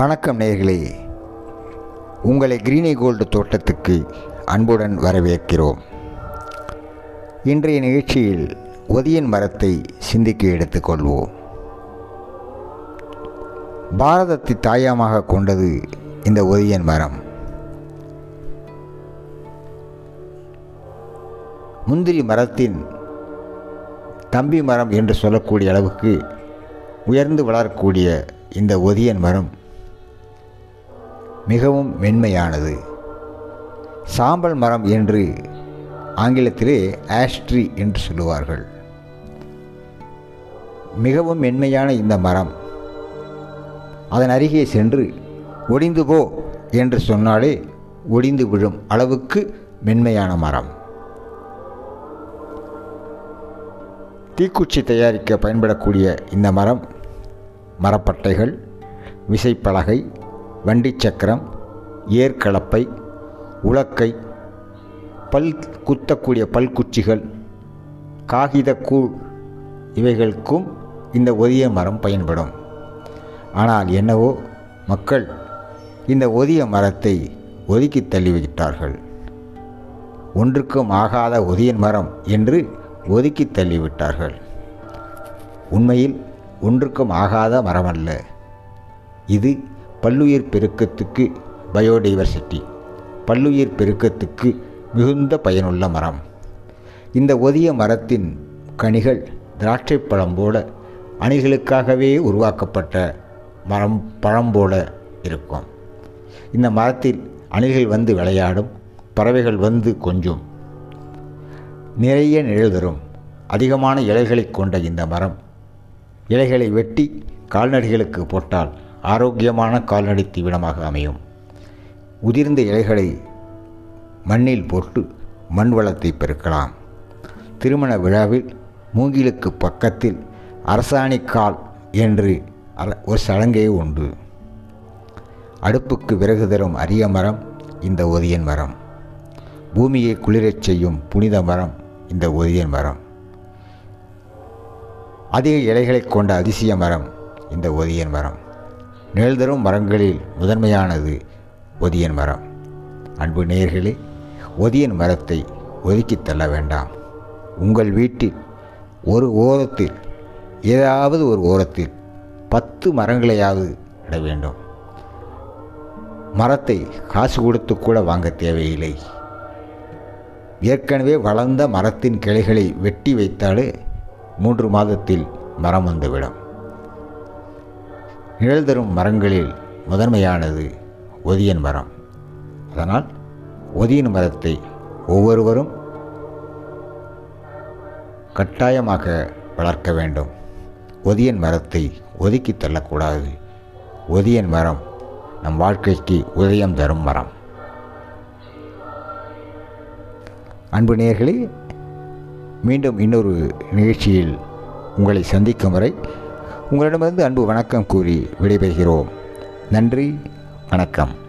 வணக்கம் நேர்களே உங்களை கிரீனி கோல்டு தோட்டத்துக்கு அன்புடன் வரவேற்கிறோம். இன்றைய நிகழ்ச்சியில் ஒதியன் மரத்தை சிந்திக்க எடுத்துக்கொள்வோம் பாரதத்தை தாயமாக கொண்டது இந்த ஒதியன் மரம். முந்திரி மரத்தின் தம்பி மரம் என்று சொல்லக்கூடிய அளவுக்கு உயர்ந்து வளரக்கூடிய இந்த ஒதியன் மரம். மிகவும் மென்மையானது. சாம்பல் மரம் என்று ஆங்கிலத்திலே ஆஷ்ட்ரி என்று சொல்லுவார்கள். மிகவும் மென்மையான இந்த மரம். அதன் அருகே சென்று ஒடிந்து போ என்று சொன்னாலே ஒடிந்து விழும் அளவுக்கு மென்மையான மரம். தீக்குச்சி தயாரிக்க பயன்படக்கூடிய இந்த மரம் மரப்பட்டைகள் விசைப்பலகை வண்டி சக்கரம் ஏர்கலப்பை உலக்கை பல் குத்தக்கூடிய பல்குச்சிகள் காகிதக்கூழ் இவைகளுக்கும் இந்த ஒதிய மரம் பயன்படும். ஆனால் என்னவோ மக்கள் இந்த ஒதிய மரத்தை ஒதுக்கி தள்ளிவிட்டார்கள். ஒன்றுக்கும் ஆகாத ஒதியன் மரம் என்று ஒதுக்கி தள்ளிவிட்டார்கள். உண்மையில் ஒன்றுக்கும் ஆகாத மரமல்ல. இது பல்லுயிர் பெருக்கத்துக்கு பயோடைவர்சிட்டி. பல்லுயிர் பெருக்கத்துக்கு மிகுந்த பயனுள்ள மரம். இந்த ஒதிய மரத்தின் கனிகள் திராட்சை பழம் போல அணில்களுக்காகவே உருவாக்கப்பட்ட மரம் பழம் போல இருக்கும். இந்த மரத்தில் அணில்கள் வந்து விளையாடும் பறவைகள் வந்து கொஞ்சும். நிறைய நிழல் தரும். அதிகமான இலைகளை கொண்ட இந்த மரம். இலைகளை வெட்டி கால்நடைகளுக்கு போட்டால் ஆரோக்கியமான கால்நடை தீவனமாக அமையும். உதிர்ந்த இலைகளை மண்ணில் போட்டு மண் வளத்தை பெருக்கலாம். திருமண விழாவில் மூங்கிலுக்கு பக்கத்தில் அரசாணிக்கால் என்று ஒரு சடங்கே உண்டு. அடுப்புக்கு விறகு தரும் அரிய மரம் இந்த ஒதியன் மரம். பூமியை குளிரச் செய்யும் புனித மரம் இந்த ஒதியன் மரம். அதிக இலைகளை கொண்ட அதிசய மரம் இந்த ஒதியன் மரம். நிழல் தரும் மரங்களில் முதன்மையானது ஒதியன் மரம். அன்பு நேர்களே ஒதியன் மரத்தை ஒதுக்கி தள்ள வேண்டாம். உங்கள் வீட்டில் ஒரு ஓரத்தில் ஏதாவது ஒரு ஓரத்தில் பத்து மரங்களையாவது இட வேண்டும். மரத்தை காசு கொடுத்து கூட வாங்க தேவையில்லை. ஏற்கனவே வளர்ந்த மரத்தின் கிளைகளை வெட்டி வைத்தாலே மூன்று மாதத்தில் மரம் வந்துவிடும். நிழல் தரும் மரங்களில் முதன்மையானது ஒதியன் மரம். அதனால் ஒதியன் மரத்தை ஒவ்வொருவரும் கட்டாயமாக வளர்க்க வேண்டும். ஒதியன் மரத்தை ஒதுக்கி தள்ளக்கூடாது. ஒதியன் மரம் நம் வாழ்க்கைக்கு உதயம் தரும் மரம். அன்பு நேர்களே மீண்டும் இன்னொரு நிகழ்ச்சியில் உங்களை சந்திக்கும் வரை உங்களிடமிருந்து அன்பு வணக்கம் கூறி விடைபெறுகிறோம். நன்றி வணக்கம்.